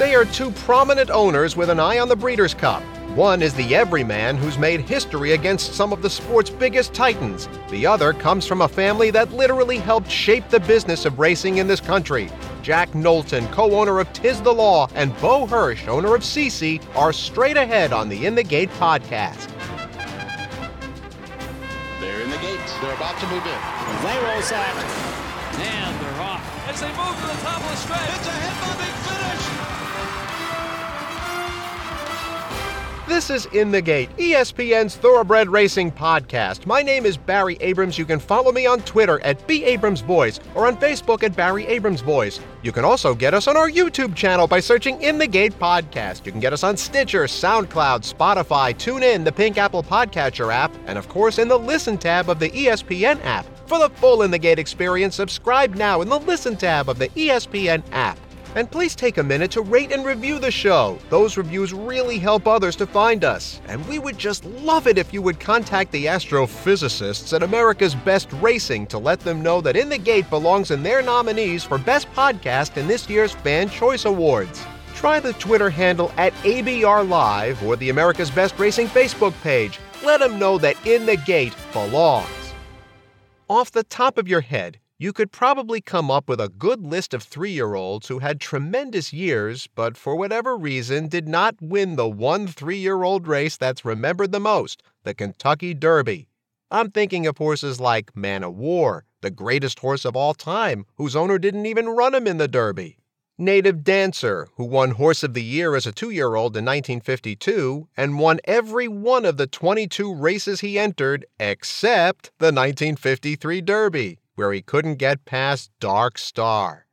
They are two prominent owners with an eye on the Breeders' Cup. One is the everyman who's made history against some of the sport's biggest titans. The other comes from a family that literally helped shape the business of racing in this country. Jack Knowlton, co owner of Tiz the Law, and Bo Hirsch, owner of Ce Ce, are straight ahead on the In the Gate podcast. They're in the gate. They're about to move in. They roll set. And they're off. As they move to the top of the stretch. It's a head-moving finish. This is In the Gate, ESPN's Thoroughbred Racing podcast. My name is Barry Abrams. You can follow me on Twitter at B Abrams Voice or on Facebook at Barry Abrams Voice. You can also get us on our YouTube channel by searching In the Gate Podcast. You can get us on Stitcher, SoundCloud, Spotify, TuneIn, the Pink Apple Podcatcher app, and of course in the Listen tab of the ESPN app. For the full In the Gate experience, subscribe now in the Listen tab of the ESPN app. And please take a minute to rate and review the show. Those reviews really help others to find us. And we would just love it if you would contact the astrophysicists at America's Best Racing to let them know that In the Gate belongs in their nominees for Best Podcast in this year's Fan Choice Awards. Try the Twitter handle at ABR Live or the America's Best Racing Facebook page. Let them know that In the Gate belongs. Off the top of your head, you could probably come up with a good list of three year olds who had tremendous years, but for whatever reason did not win the one three year old race that's remembered the most the Kentucky Derby. I'm thinking of horses like Man o' War, the greatest horse of all time, whose owner didn't even run him in the Derby. Native Dancer, who won Horse of the Year as a two year old in 1952 and won every one of the 22 races he entered except the 1953 Derby where he couldn't get past Dark Star.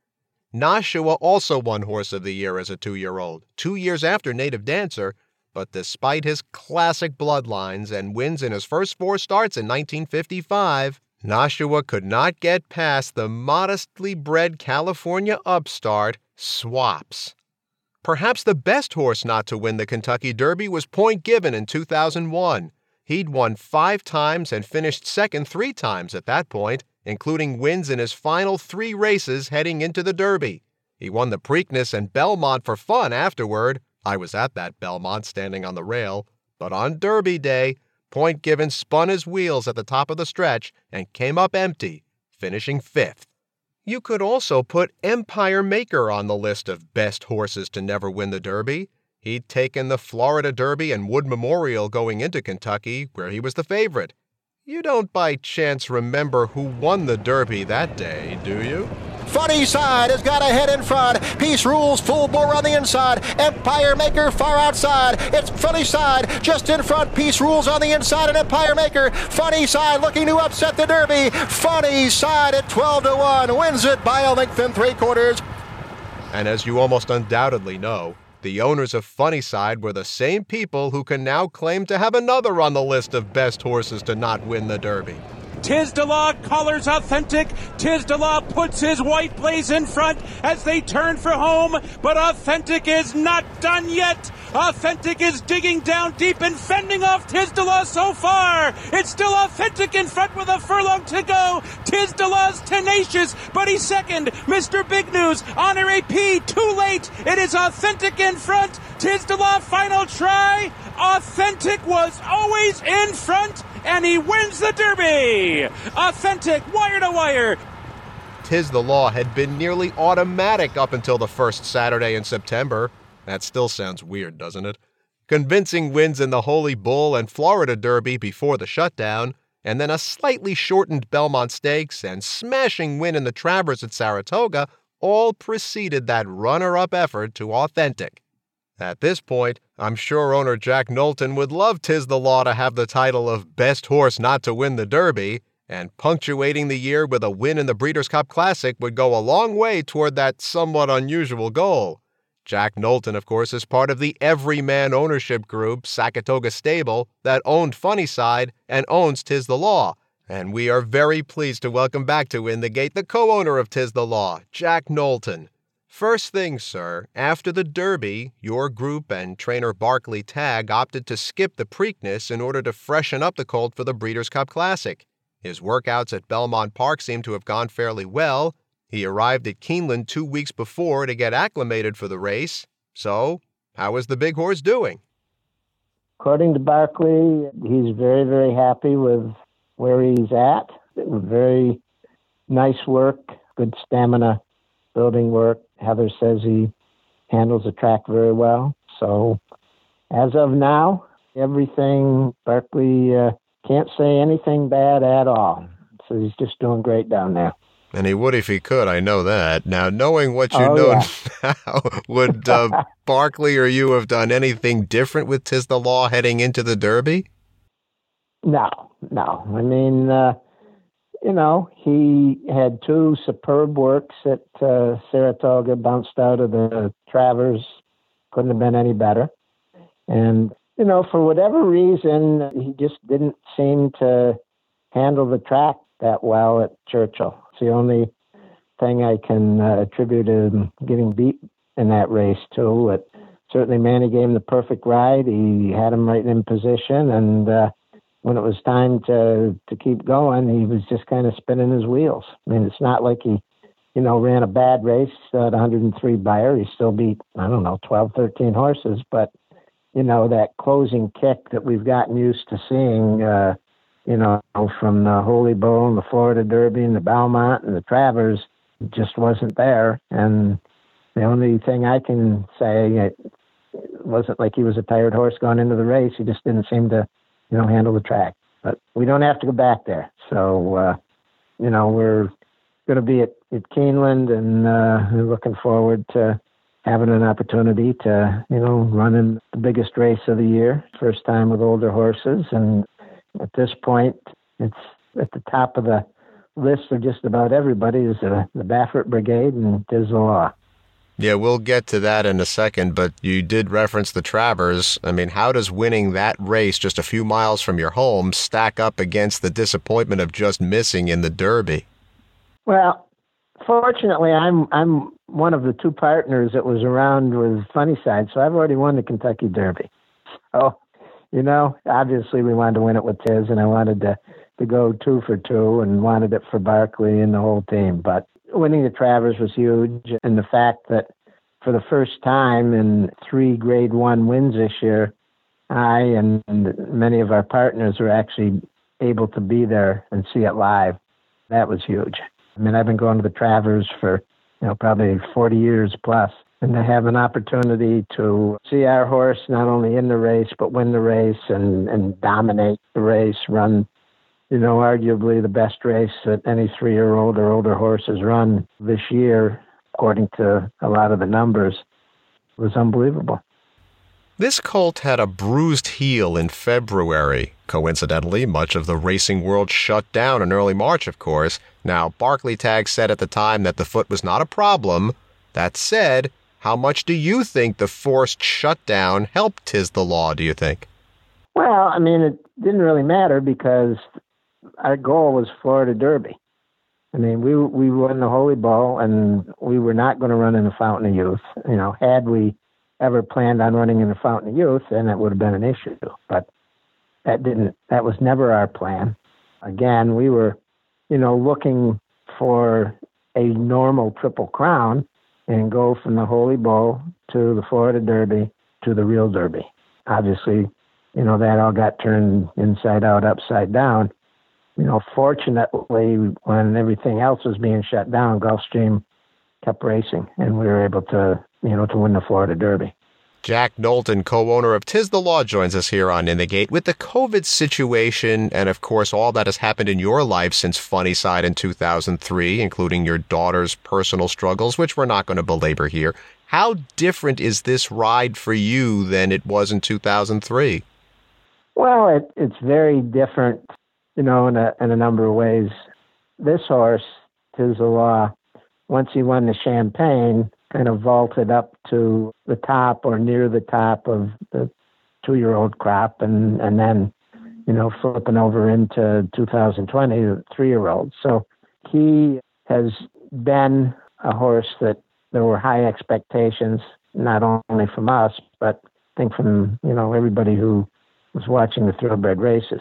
Nashua also won Horse of the Year as a two year old, two years after Native Dancer, but despite his classic bloodlines and wins in his first four starts in 1955, Nashua could not get past the modestly bred California upstart, Swaps. Perhaps the best horse not to win the Kentucky Derby was Point Given in 2001. He'd won five times and finished second three times at that point, including wins in his final three races heading into the Derby. He won the Preakness and Belmont for fun afterward. I was at that Belmont standing on the rail. But on Derby Day, Point Given spun his wheels at the top of the stretch and came up empty, finishing fifth. You could also put Empire Maker on the list of best horses to never win the Derby. He'd taken the Florida Derby and Wood Memorial going into Kentucky, where he was the favorite. You don't by chance remember who won the Derby that day, do you? Funny Cide has got a head in front. Peace rules full bore on the inside. Empire Maker far outside. It's Funny Cide just in front. Peace rules on the inside and Empire Maker. Funny Cide looking to upset the Derby. Funny Cide at 12 to 1 wins it by a length and three quarters. And as you almost undoubtedly know, the owners of Funny Cide were the same people who can now claim to have another on the list of best horses to not win the Derby. Tiz the Law colors authentic. Tiz the Law puts his white blaze in front as they turn for home, but authentic is not done yet. Authentic is digging down deep and fending off Tiz the Law so far. It's still authentic in front with a furlong to go. Tiz the Law's tenacious, but he's second. Mr. Big News, Honor A. P., too late. It is authentic in front. Tiz the Law final try. Authentic was always in front and he wins the Derby! Authentic, wire to wire. Tiz the Law had been nearly automatic up until the first Saturday in September. That still sounds weird, doesn't it? Convincing wins in the Holy Bull and Florida Derby before the shutdown, and then a slightly shortened Belmont Stakes and smashing win in the Travers at Saratoga all preceded that runner up effort to Authentic. At this point, I'm sure owner Jack Knowlton would love Tiz the Law to have the title of Best Horse Not to Win the Derby, and punctuating the year with a win in the Breeders' Cup Classic would go a long way toward that somewhat unusual goal. Jack Knowlton, of course, is part of the Everyman ownership group, Sackatoga Stable, that owned Funny Cide and owns Tiz the Law. And we are very pleased to welcome back to In the Gate the co owner of Tiz the Law, Jack Knowlton. First thing, sir, after the Derby, your group and trainer Barclay Tagg opted to skip the Preakness in order to freshen up the colt for the Breeders' Cup Classic. His workouts at Belmont Park seem to have gone fairly well. He arrived at Keeneland two weeks before to get acclimated for the race. So, how is the big horse doing? According to Barclay, he's very, very happy with where he's at. Very nice work, good stamina building work. Heather says he handles the track very well. So, as of now, everything, Barclay uh, can't say anything bad at all. So he's just doing great down there. And he would if he could. I know that. Now, knowing what you Oh, know yeah. now, would uh, Barclay or you have done anything different with Tiz the Law heading into the Derby? No, no. I mean, uh, you know, he had two superb works at uh, Saratoga, bounced out of the Travers. Couldn't have been any better. And, you know, for whatever reason, he just didn't seem to handle the track that well at Churchill. It's the only thing I can uh, attribute him getting beat in that race to. But certainly, Manny gave him the perfect ride. He had him right in position, and uh, when it was time to to keep going, he was just kind of spinning his wheels. I mean, it's not like he, you know, ran a bad race at 103 Beyer. He still beat I don't know 12, 13 horses, but you know that closing kick that we've gotten used to seeing. Uh, you know, from the Holy Bull and the Florida Derby and the Belmont and the Travers just wasn't there. And the only thing I can say, it wasn't like he was a tired horse going into the race. He just didn't seem to, you know, handle the track. But we don't have to go back there. So, uh, you know, we're going to be at, at Keeneland and uh, we're looking forward to having an opportunity to, you know, run in the biggest race of the year, first time with older horses. And at this point, it's at the top of the list of just about everybody is the, the Baffert Brigade and Tiz the Law. Yeah, we'll get to that in a second, but you did reference the Travers. I mean, how does winning that race just a few miles from your home stack up against the disappointment of just missing in the Derby? Well, fortunately, I'm I'm one of the two partners that was around with Funny Cide, so I've already won the Kentucky Derby. So, you know, obviously we wanted to win it with Tiz, and I wanted to to go two for two, and wanted it for Barclay and the whole team. But winning the Travers was huge, and the fact that for the first time in three Grade One wins this year, I and many of our partners were actually able to be there and see it live. That was huge. I mean, I've been going to the Travers for, you know, probably 40 years plus, and to have an opportunity to see our horse not only in the race but win the race and and dominate the race, run, you know, arguably the best race that any three-year-old or older horse has run this year, according to a lot of the numbers, was unbelievable. This colt had a bruised heel in February. Coincidentally, much of the racing world shut down in early March, of course. Now, Barclay Tagg said at the time that the foot was not a problem. That said, how much do you think the forced shutdown helped Tiz the Law, do you think? Well, I mean, it didn't really matter because our goal was Florida Derby. I mean, we we won the Holy Bull, and we were not going to run in the Fountain of Youth. You know, had we ever planned on running in the Fountain of Youth, then it would have been an issue. But that didn't. That was never our plan. Again, we were, you know, looking for a normal Triple Crown and go from the Holy Bull to the Florida Derby to the real Derby. Obviously, you know, that all got turned inside out, upside down. You know, fortunately, when everything else was being shut down, Gulfstream kept racing, and we were able to, you know, to win the Florida Derby. Jack Knowlton, co-owner of Tiz the Law, joins us here on In the Gate with the COVID situation and, of course, all that has happened in your life since Funny Cide in 2003, including your daughter's personal struggles, which we're not going to belabor here. How different is this ride for you than it was in 2003? Well, it, it's very different, you know, in a, in a number of ways. This horse, Law, once he won the Champagne, kind of vaulted up to the top or near the top of the two-year-old crop, and and then, you know, flipping over into 2020, the three-year-old. So he has been a horse that there were high expectations, not only from us, but I think from you know everybody who was watching the thoroughbred races.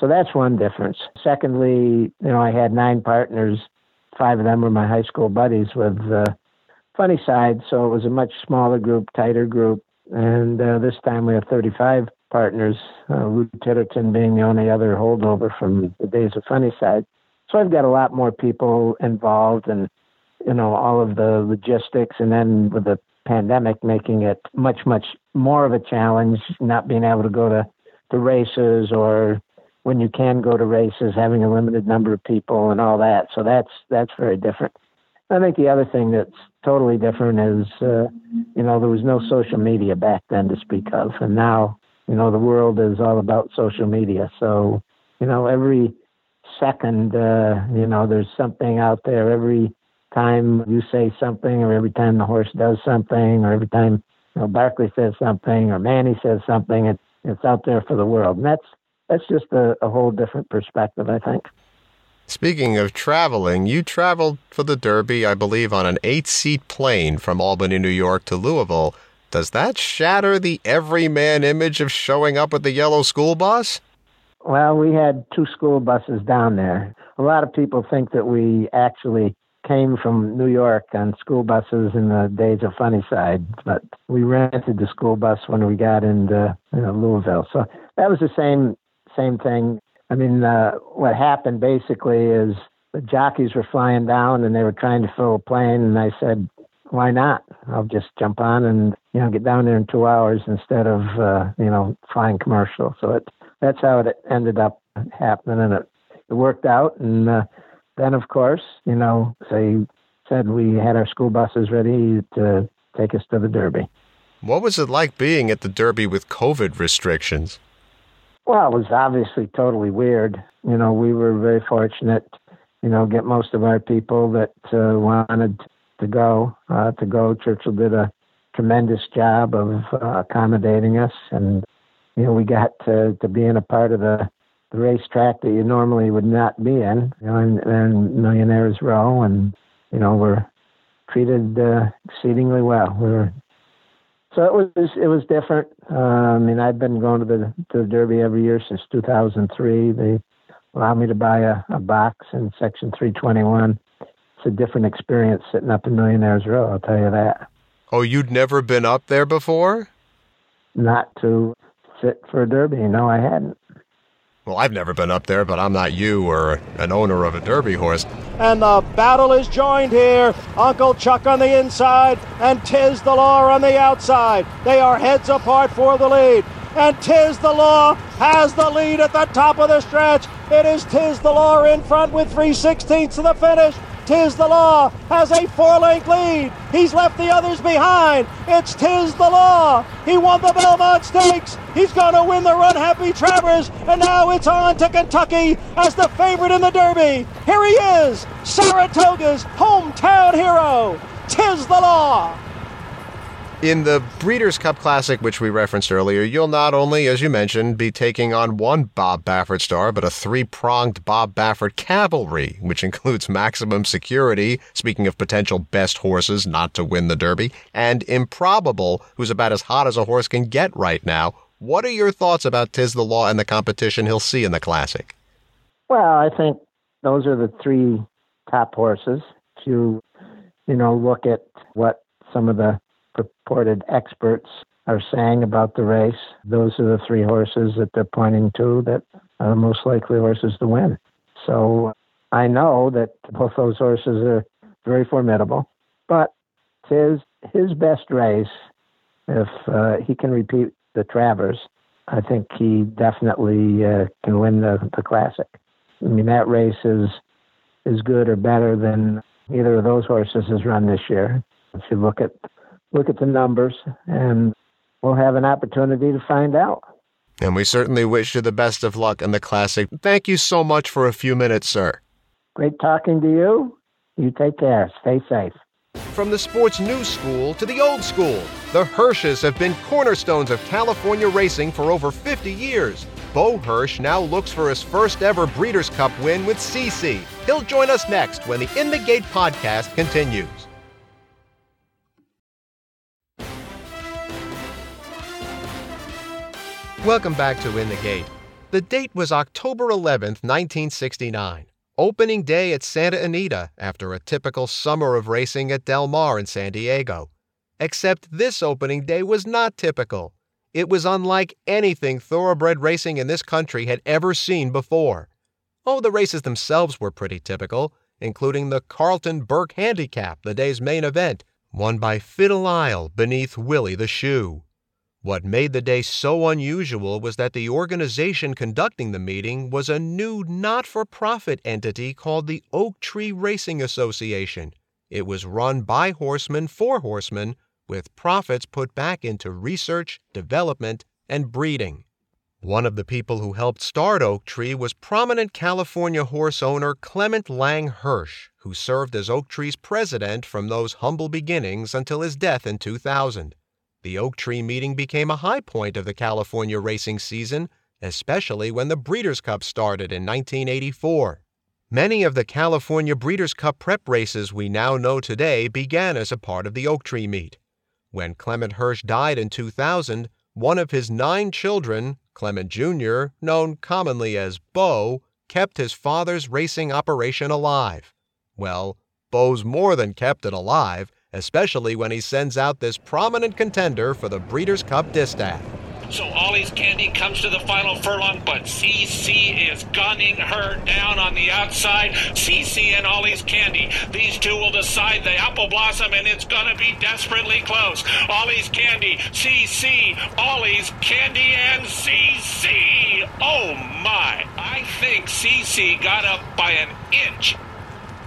So that's one difference. Secondly, you know, I had nine partners. Five of them were my high school buddies with uh, Funny Cide, so it was a much smaller group, tighter group. And uh, this time we have 35 partners, uh, Lou Titterton being the only other holdover from the days of Funny Cide. So I've got a lot more people involved and, you know, all of the logistics. And then with the pandemic making it much, much more of a challenge, not being able to go to, the races or when you can go to races, having a limited number of people and all that. So that's, that's very different. I think the other thing that's totally different is, uh, you know, there was no social media back then to speak of. And now, you know, the world is all about social media. So, you know, every second, uh, you know, there's something out there. Every time you say something, or every time the horse does something, or every time you know, Barclay says something, or Manny says something, it, it's out there for the world. And that's that's just a, a whole different perspective, I think. Speaking of traveling, you traveled for the Derby, I believe, on an eight seat plane from Albany, New York to Louisville. Does that shatter the everyman image of showing up with the yellow school bus? Well, we had two school buses down there. A lot of people think that we actually came from New York on school buses in the days of Funny Cide, but we rented the school bus when we got into you know, Louisville. So that was the same same thing. I mean, uh, what happened basically is the jockeys were flying down and they were trying to fill a plane, and I said, "Why not? I'll just jump on and you know get down there in two hours instead of uh, you know flying commercial." So it that's how it ended up happening, and it, it worked out. And uh, then, of course, you know, they said we had our school buses ready to take us to the Derby. What was it like being at the Derby with COVID restrictions? Well, it was obviously totally weird. You know, we were very fortunate, you know, get most of our people that uh, wanted to go uh, to go. Churchill did a tremendous job of uh, accommodating us, and you know, we got to, to be in a part of the, the racetrack that you normally would not be in, you know, in, in Millionaires Row, and you know, we're treated uh, exceedingly well. We were so it was it was different. Uh, I mean, I've been going to the to the Derby every year since 2003. They allow me to buy a, a box in Section 321. It's a different experience sitting up in Millionaires Row. I'll tell you that. Oh, you'd never been up there before? Not to sit for a Derby. No, I hadn't. Well, I've never been up there, but I'm not you or an owner of a Derby horse. And the battle is joined here. Uncle Chuck on the inside and Tiz the Law on the outside. They are heads apart for the lead. And Tiz the Law has the lead at the top of the stretch. It is Tiz the Law in front with 3 sixteenths to the finish. Tiz the Law has a four length lead. He's left the others behind. It's Tiz the Law. He won the Belmont Stakes. He's going to win the Run Happy Travers. And now it's on to Kentucky as the favorite in the Derby. Here he is, Saratoga's hometown hero, Tiz the Law. In the Breeders' Cup Classic, which we referenced earlier, you'll not only, as you mentioned, be taking on one Bob Baffert star, but a three pronged Bob Baffert cavalry, which includes Maximum Security, speaking of potential best horses not to win the Derby, and Improbable, who's about as hot as a horse can get right now. What are your thoughts about Tiz the Law and the competition he'll see in the Classic? Well, I think those are the three top horses. If you, you know, look at what some of the purported experts are saying about the race. Those are the three horses that they're pointing to that are the most likely horses to win. So I know that both those horses are very formidable, but his his best race, if uh, he can repeat the Travers, I think he definitely uh, can win the, the Classic. I mean that race is is good or better than either of those horses has run this year. If you look at look at the numbers, and we'll have an opportunity to find out. And we certainly wish you the best of luck in the Classic. Thank you so much for a few minutes, sir. Great talking to you. You take care. Stay safe. From the sports new school to the old school, the Hirsches have been cornerstones of California racing for over 50 years. Bo Hirsch now looks for his first ever Breeders' Cup win with Ce Ce. He'll join us next when the In the Gate podcast continues. Welcome back to In the Gate. The date was October 11th, 1969. opening day at Santa Anita after a typical summer of racing at Del Mar in San Diego. Except this opening day was not typical. It was unlike anything thoroughbred racing in this country had ever seen before. Oh, the races themselves were pretty typical, including the Carleton Burke Handicap, the day's main event, won by Fiddle Isle beneath Willie the Shoe. What made the day so unusual was that the organization conducting the meeting was a new not for profit entity called the Oak Tree Racing Association. It was run by horsemen for horsemen with profits put back into research, development, and breeding. One of the people who helped start Oak Tree was prominent California horse owner Clement Lang Hirsch, who served as Oak Tree's president from those humble beginnings until his death in 2000. The Oak Tree meeting became a high point of the California racing season, especially when the Breeders' Cup started in 1984. Many of the California Breeders' Cup prep races we now know today began as a part of the Oak Tree meet. When Clement Hirsch died in 2000, one of his nine children, Clement Jr., known commonly as Bo, kept his father's racing operation alive. Well, Bo's more than kept it alive, especially when he sends out this prominent contender for the Breeders' Cup Distaff. So Ollie's Candy comes to the final furlong, but Ce Ce is gunning her down on the outside. Ce Ce and Ollie's Candy. These two will decide the apple blossom, and it's going to be desperately close. Ollie's Candy, Ce Ce, Ollie's Candy, and Ce Ce. Oh my. I think Ce Ce got up by an inch.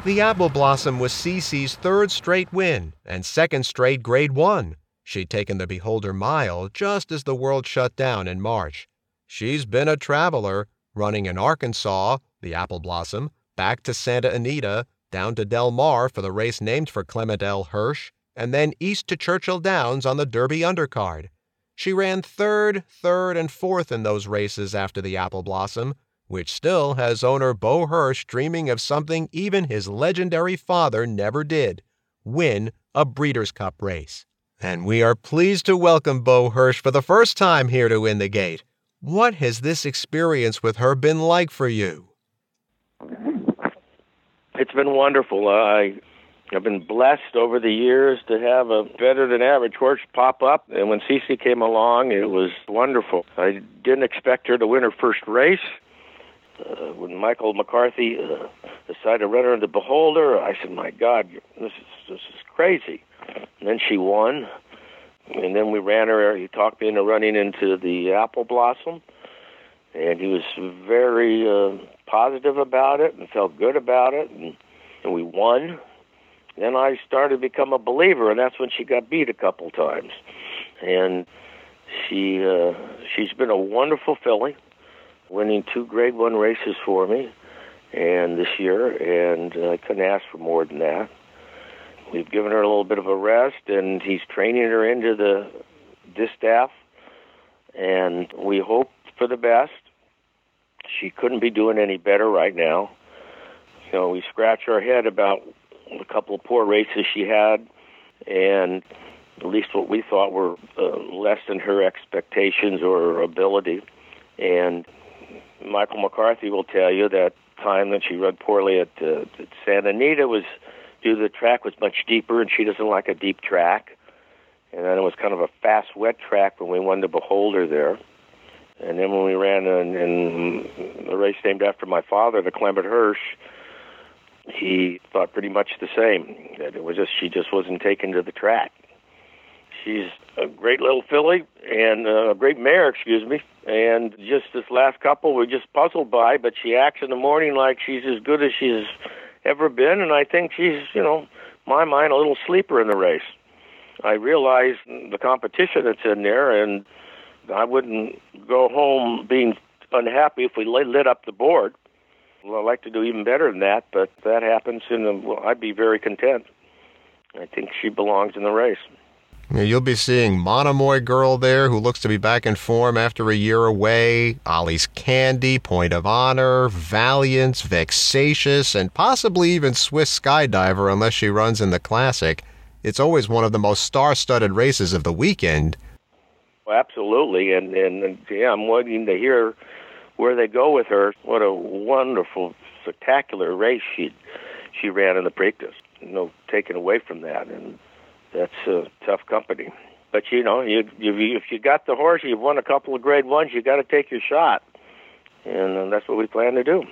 The Apple Blossom was Ce Ce's third straight win and second straight Grade 1. She'd taken the Beholder Mile just as the world shut down in March. She's been a traveler, running in Arkansas, the Apple Blossom, back to Santa Anita, down to Del Mar for the race named for Clement L. Hirsch, and then east to Churchill Downs on the Derby undercard. She ran third, third, and fourth in those races after the Apple Blossom, which still has owner Bo Hirsch dreaming of something even his legendary father never did win a Breeders' Cup race. And we are pleased to welcome Bo Hirsch for the first time here to In the Gate. What has this experience with her been like for you? It's been wonderful. Uh, I I've been blessed over the years to have a better than average horse pop up. And when Ce Ce came along, it was wonderful. I didn't expect her to win her first race. Uh, when Michael McCarthy uh, decided to run her in the Beholder, I said, "My God, this is this is crazy." And then she won. And then we ran her. He talked me into running into the apple blossom, and he was very uh, positive about it and felt good about it, and, and we won. Then I started to become a believer, and that's when she got beat a couple times. And she uh, she's been a wonderful filly, winning two Grade One races for me, and this year, and I couldn't ask for more than that. We've given her a little bit of a rest, and he's training her into the distaff, and we hope for the best. She couldn't be doing any better right now. You know, we scratch our head about a couple of poor races she had, and at least what we thought were uh, less than her expectations or ability. And Michael McCarthy will tell you that time that she rode poorly at, uh, at Santa Anita was due the track was much deeper, and she doesn't like a deep track. And then it was kind of a fast, wet track when we won the Beholder there. And then when we ran in, in the race named after my father, the Clement Hirsch, he thought pretty much the same. That it was just she just wasn't taken to the track. She's a great little filly and uh, a great mare, excuse me. And just this last couple, we're just puzzled by. But she acts in the morning like she's as good as she's ever been, and I think she's, you know, my mind, a little sleeper in the race. I realize the competition that's in there, and I wouldn't go home being unhappy if we lit up the board. Well, I'd like to do even better than that, but that happens, and well, I'd be very content. I think she belongs in the race. You'll be seeing Monomoy Girl there, who looks to be back in form after a year away. Ollie's Candy, Point of Honor, Valiance, Vexatious, and possibly even Swiss Skydiver, unless she runs in the Classic. It's always one of the most star-studded races of the weekend. Well, absolutely, and, and and yeah, I'm waiting to hear where they go with her. What a wonderful spectacular race she she ran in the Preakness. No taken away from that, and that's a tough company. But you know, you, you if you got the horse, you've won a couple of Grade Ones. You got to take your shot, and uh, that's what we plan to do.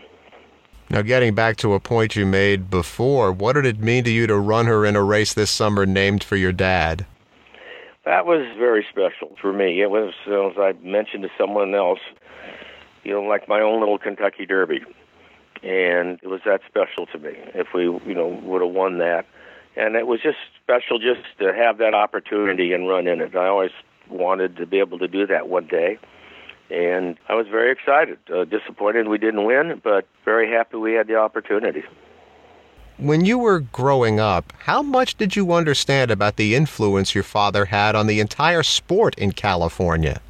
Now, getting back to a point you made before, what did it mean to you to run her in a race this summer named for your dad? That was very special for me. It was, as I mentioned to someone else, you know, like my own little Kentucky Derby, and it was that special to me. If we, you know, would have won that, and it was just special just to have that opportunity and run in it. I always wanted to be able to do that one day and I was very excited. Uh, disappointed we didn't win, but very happy we had the opportunity. When you were growing up, how much did you understand about the influence your father had on the entire sport in California?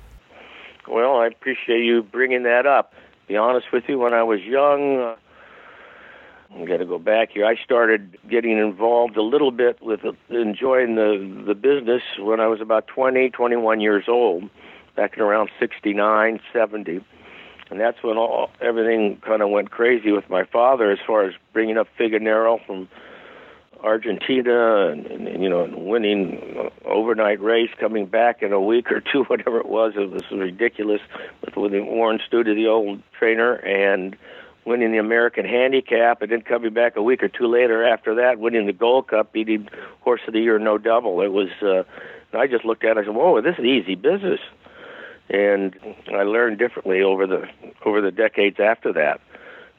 Well, I appreciate you bringing that up. To be honest with you, when I was young, I'm going to go back here. I started getting involved a little bit with enjoying the the business when I was about 20, 21 years old back in around 69, 70. And that's when all everything kind of went crazy with my father as far as bringing up Figonero from Argentina and, and you know winning overnight race, coming back in a week or two, whatever it was. It was ridiculous with with Warren Stute, the old trainer, and winning the American Handicap, and then coming back a week or two later after that, winning the Gold Cup, beating Horse of the Year Nodouble. It was. uh I just looked at it and said, "Whoa, this is easy business." and I learned differently over the over the decades after that.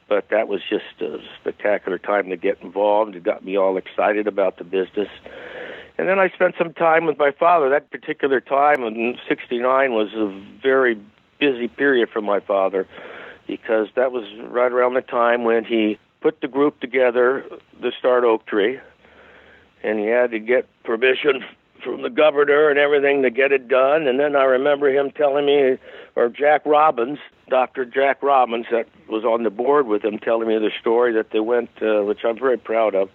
But that was just a spectacular time to get involved. It got me all excited about the business. And then I spent some time with my father. That particular time in '69 was a very busy period for my father because that was right around the time when he put the group together to start Oak Tree, and he had to get permission from the governor and everything to get it done. And then I remember him telling me, or Jack Robbins, Dr. Jack Robbins, that was on the board with him, telling me the story that they went, uh, which I'm very proud of,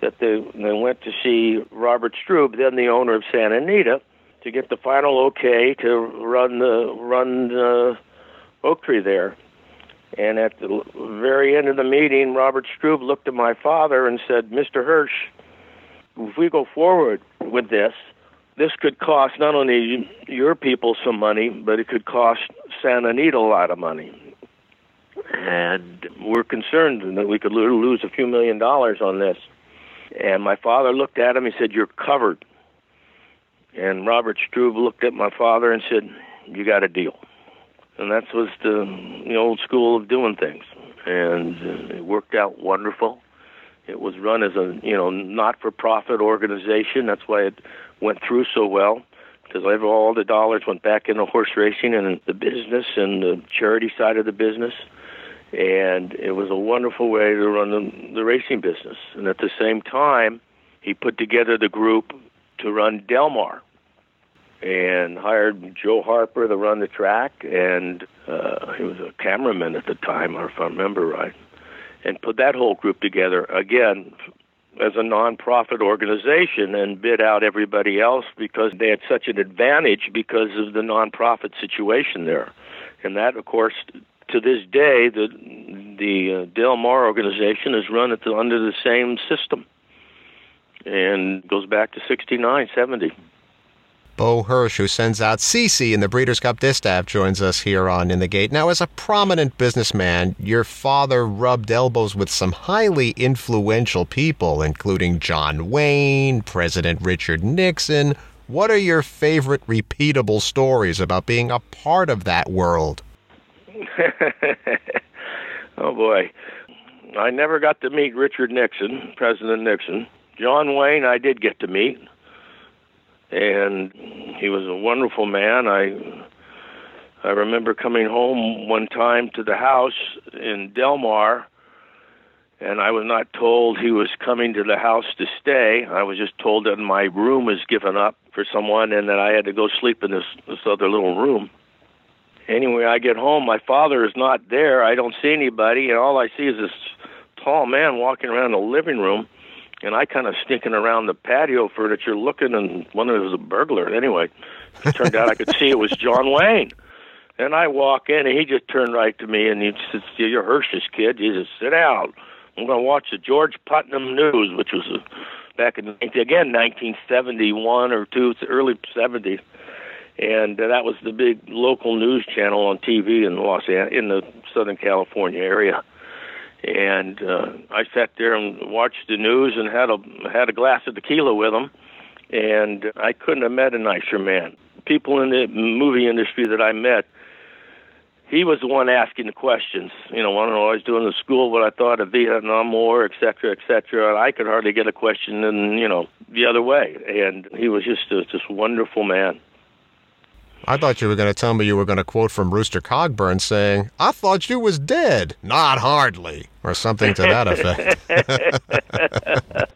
that they they went to see Robert Strub, then the owner of Santa Anita, to get the final okay to run the run the oak tree there. And at the very end of the meeting, Robert Strub looked at my father and said, "Mr. Hirsch." if we go forward with this, this could cost not only your people some money, but it could cost Santa Anita a lot of money. And we're concerned that we could lose a few million dollars on this. And my father looked at him. He said, "You're covered." And Robert Strub looked at my father and said, "You got a deal." And that was the, the old school of doing things, and uh, it worked out wonderful. It was run as a you know not-for-profit organization. That's why it went through so well because all the dollars went back into horse racing and the business and the charity side of the business. And it was a wonderful way to run the, the racing business. And at the same time, he put together the group to run Del Mar and hired Joe Harper to run the track. And uh, he was a cameraman at the time, if I remember right and put that whole group together again as a nonprofit organization and bid out everybody else because they had such an advantage because of the nonprofit situation there. And that, of course, to this day, the the uh, Del Mar organization is run the, under the same system and goes back to 69, 70. Bo Hirsch, who sends out Ce Ce in the Breeders' Cup Distaff, joins us here on In the Gate. Now, as a prominent businessman, your father rubbed elbows with some highly influential people, including John Wayne, President Richard Nixon. What are your favorite repeatable stories about being a part of that world? oh, boy. I never got to meet Richard Nixon, President Nixon. John Wayne, I did get to meet and he was a wonderful man. I I remember coming home one time to the house in Del Mar, and I was not told he was coming to the house to stay. I was just told that my room was given up for someone, and that I had to go sleep in this this other little room. Anyway, I get home. My father is not there. I don't see anybody, and all I see is this tall man walking around the living room and I kind of sneaking around the patio furniture looking, and wondering if it was a burglar. Anyway, it turned out I could see it was John Wayne, And I walk in, and he just turned right to me, and he says, "You're Hirsch's kid." He says, "Sit down. I'm going to watch the George Putnam News, which was a, back in again 1971 or two, it's early 70s." and uh, that was the big local news channel on TV in Los in the Southern California area. And uh, I sat there and watched the news and had a had a glass of tequila with him, and I couldn't have met a nicer man. People in the movie industry that I met, he was the one asking the questions. You know, want to know I was doing in school, what I thought of Vietnam War, et cetera, et cetera. And I could hardly get a question in, you know, the other way. And he was just a just wonderful man. I thought you were going to tell me you were going to quote from Rooster Cogburn saying, I thought you was dead. Not hardly. Or something to that effect.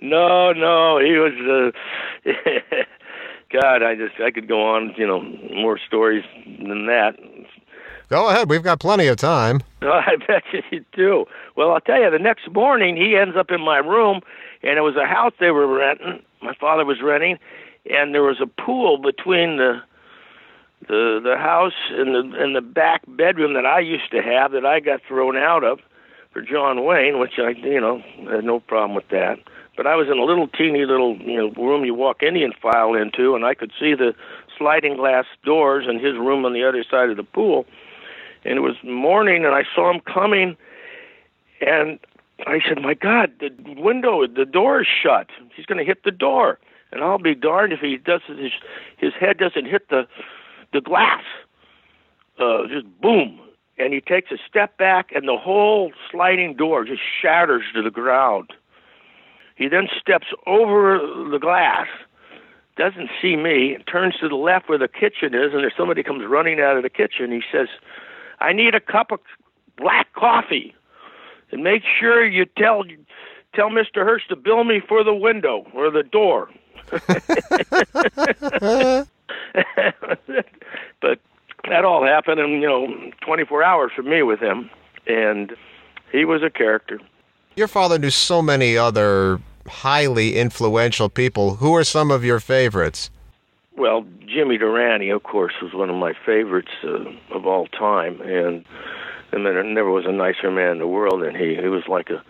no, no, he was, uh, God, I just, I could go on, you know, more stories than that. Go ahead. We've got plenty of time. I bet you do. Well, I'll tell you, the next morning he ends up in my room, and it was a house they were renting. My father was renting, and there was a pool between the the the house and the and the back bedroom that I used to have that I got thrown out of for John Wayne, which I you know had no problem with that. But I was in a little teeny little you know room you walk Indian file into, and I could see the sliding glass doors and his room on the other side of the pool. And it was morning, and I saw him coming, and I said, "My God, the window, the door is shut. He's going to hit the door." And I'll be darned if he does his his head doesn't hit the the glass uh, just boom, and he takes a step back, and the whole sliding door just shatters to the ground. He then steps over the glass, doesn't see me, turns to the left where the kitchen is, and there's somebody comes running out of the kitchen. He says, "I need a cup of black coffee, and make sure you tell tell Mr. Hirsch to bill me for the window or the door." but that all happened in you know 24 hours for me with him, and he was a character. Your father knew so many other highly influential people. Who are some of your favorites? Well, Jimmy Durante, of course, was one of my favorites uh, of all time, and and there never was a nicer man in the world than he. He was like a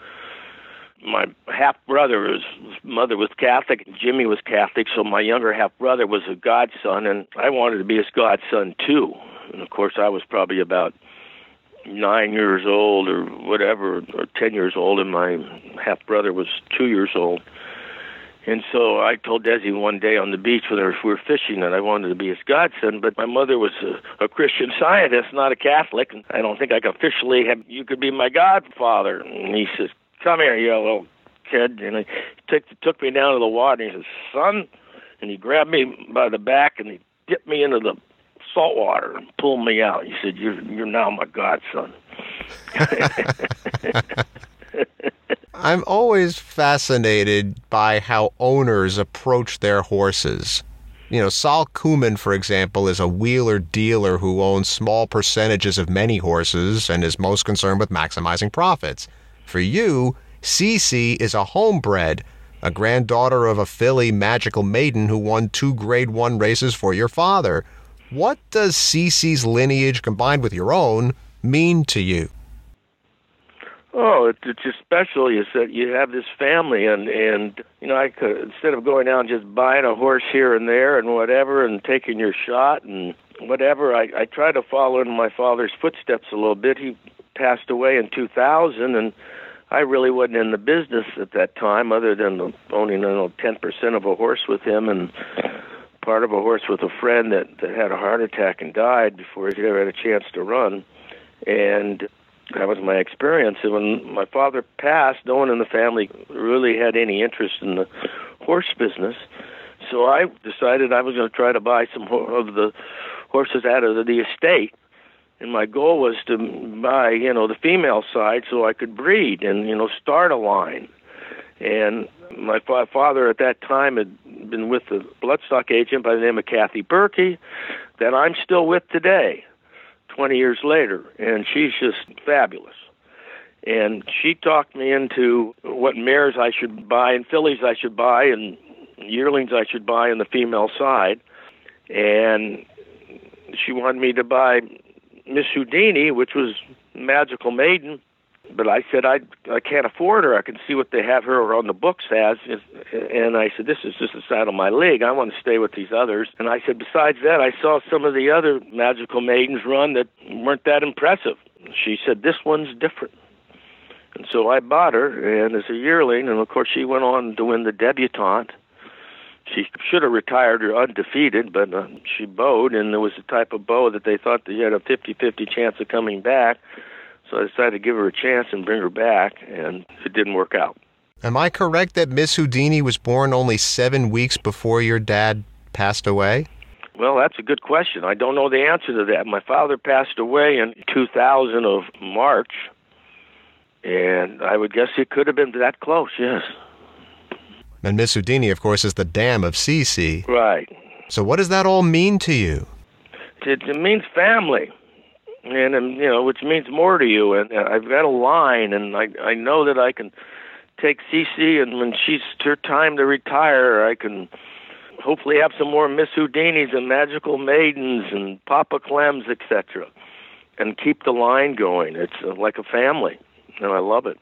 my half brother, his mother was Catholic, and Jimmy was Catholic, so my younger half brother was a godson, and I wanted to be his godson too. And of course, I was probably about nine years old or whatever, or ten years old, and my half brother was two years old. And so I told Desi one day on the beach when we were fishing that I wanted to be his godson, but my mother was a, a Christian scientist, not a Catholic. And I don't think I could officially have you could be my godfather. And he says, come here, you little kid. And he took took me down to the water. And he says, son, and he grabbed me by the back and he dipped me into the salt water and pulled me out. He said, "You're you're now my godson." I'm always fascinated by how owners approach their horses. You know, Sol Kumin, for example, is a wheeler dealer who owns small percentages of many horses and is most concerned with maximizing profits. For you, Ce Ce is a homebred, a granddaughter of a filly magical maiden who won two grade one races for your father. What does Ce Ce's lineage combined with your own mean to you? Oh, it's just special is that you have this family, and and you know, I could instead of going out and just buying a horse here and there and whatever, and taking your shot and whatever, I I try to follow in my father's footsteps a little bit. He passed away in 2000, and I really wasn't in the business at that time, other than owning you know 10% of a horse with him and part of a horse with a friend that, that had a heart attack and died before he ever had a chance to run. And that was my experience. And when my father passed, no one in the family really had any interest in the horse business. So I decided I was going to try to buy some of the horses out of the estate and my goal was to buy you know the female side so I could breed and you know start a line. And my fa- father at that time had been with the bloodstock agent by the name of Kathy Berkey, that I'm still with today, 20 years later, and she's just fabulous. And she talked me into what mares I should buy and fillies I should buy and yearlings I should buy in the female side. And she wanted me to buy Miss Houdini, which was Magical Maiden. But I said I I can't afford her. I can see what they have her on the books as, and I said this is just the side of my league. I want to stay with these others. And I said besides that, I saw some of the other magical maidens run that weren't that impressive. She said this one's different. And so I bought her, and as a yearling, and of course she went on to win the debutante. She should have retired her undefeated, but uh, she bowed, and there was a type of bow that they thought that you had a 50-50 chance of coming back. So I decided to give her a chance and bring her back, and it didn't work out. Am I correct that Miss Houdini was born only seven weeks before your dad passed away? Well, that's a good question. I don't know the answer to that. My father passed away in 2000 of March, and I would guess it could have been that close, yes. And Miss Houdini, of course, is the dam of Ce Ce. Right. So what does that all mean to you? It, it means family and, and you know, which means more to you. And uh, I've got a line, and I I know that I can take Ce Ce, and when she's her time to retire, I can hopefully have some more Miss Houdinis and Magical Maidens and Papa Clems, etc., and keep the line going. It's uh, like a family, and I love it.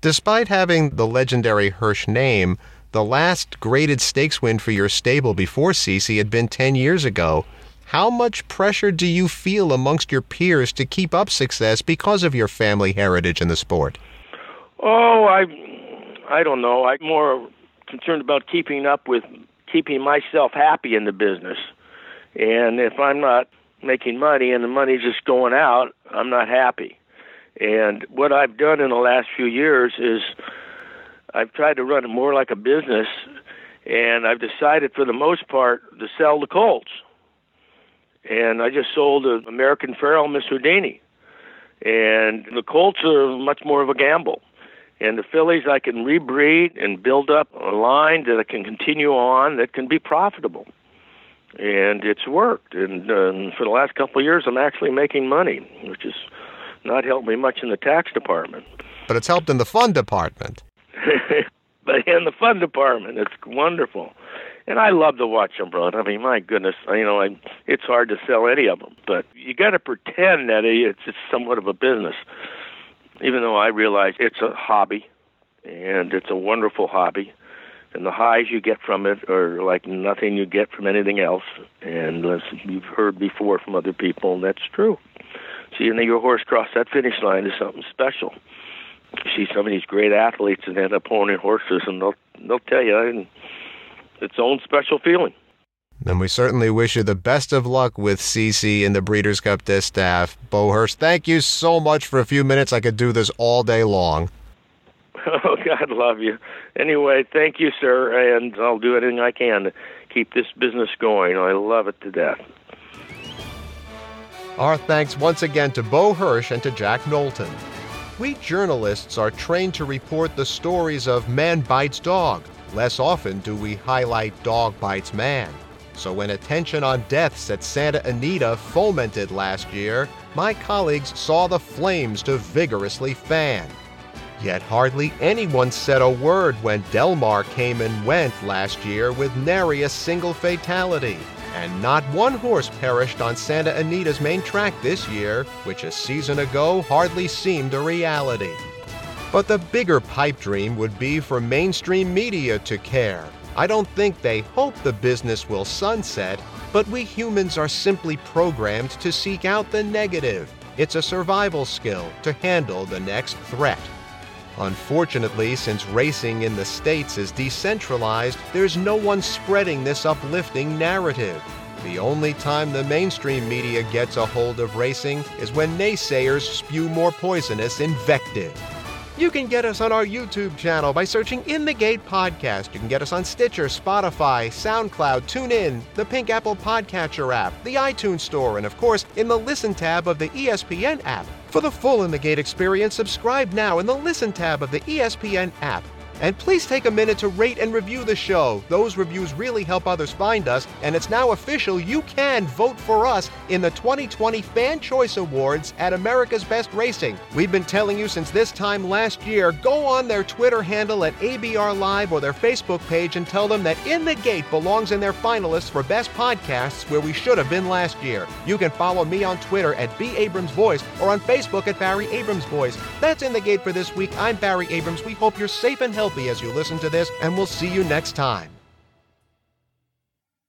Despite having the legendary Hirsch name, the last graded stakes win for your stable before Ce Ce had been 10 years ago. How much pressure do you feel amongst your peers to keep up success because of your family heritage in the sport? Oh, I I don't know. I'm more concerned about keeping up with keeping myself happy in the business. And if I'm not making money and the money's just going out, I'm not happy. And what I've done in the last few years is I've tried to run it more like a business and I've decided for the most part to sell the colts and I just sold an American Pharoah Miss Houdini. And the Colts are much more of a gamble. And the fillies I can rebreed and build up a line that I can continue on that can be profitable. And it's worked. And um, for the last couple of years, I'm actually making money, which has not helped me much in the tax department. But it's helped in the fund department. but in the fund department, it's wonderful and I love to watch them run. I mean, my goodness, you know, I, it's hard to sell any of them, but you got to pretend that it's, it's somewhat of a business, even though I realize it's a hobby, and it's a wonderful hobby, and the highs you get from it are like nothing you get from anything else, and as you've heard before from other people, that's true. Seeing your horse cross that finish line is something special. You see some of these great athletes and end up owning horses, and they'll they'll tell you. And, its own special feeling. And we certainly wish you the best of luck with Ce Ce and the Breeders' Cup Distaff. Bo Hirsch, thank you so much for a few minutes. I could do this all day long. Oh, God love you. Anyway, thank you, sir, and I'll do anything I can to keep this business going. I love it to death. Our thanks once again to Bo Hirsch and to Jack Knowlton. We journalists are trained to report the stories of man bites dog Less often do we highlight dog bites man. So when attention on deaths at Santa Anita fomented last year, my colleagues saw the flames to vigorously fan. Yet hardly anyone said a word when Del Mar came and went last year with nary a single fatality. And not one horse perished on Santa Anita's main track this year, which a season ago hardly seemed a reality. But the bigger pipe dream would be for mainstream media to care. I don't think they hope the business will sunset, but we humans are simply programmed to seek out the negative. It's a survival skill to handle the next threat. Unfortunately, since racing in the States is decentralized, there's no one spreading this uplifting narrative. The only time the mainstream media gets a hold of racing is when naysayers spew more poisonous invective. You can get us on our YouTube channel by searching In the Gate Podcast. You can get us on Stitcher, Spotify, SoundCloud, TuneIn, the Pink Apple Podcatcher app, the iTunes Store, and of course, in the Listen tab of the ESPN app. For the full In the Gate experience, subscribe now in the Listen tab of the ESPN app. And please take a minute to rate and review the show. Those reviews really help others find us, and it's now official you can vote for us in the 2020 Fan Choice Awards at America's Best Racing. We've been telling you since this time last year go on their Twitter handle at ABR Live or their Facebook page and tell them that In the Gate belongs in their finalists for Best Podcasts where we should have been last year. You can follow me on Twitter at B. Abrams Voice or on Facebook at Barry Abrams Voice. That's In the Gate for this week. I'm Barry Abrams. We hope you're safe and healthy as you listen to this, and we'll see you next time.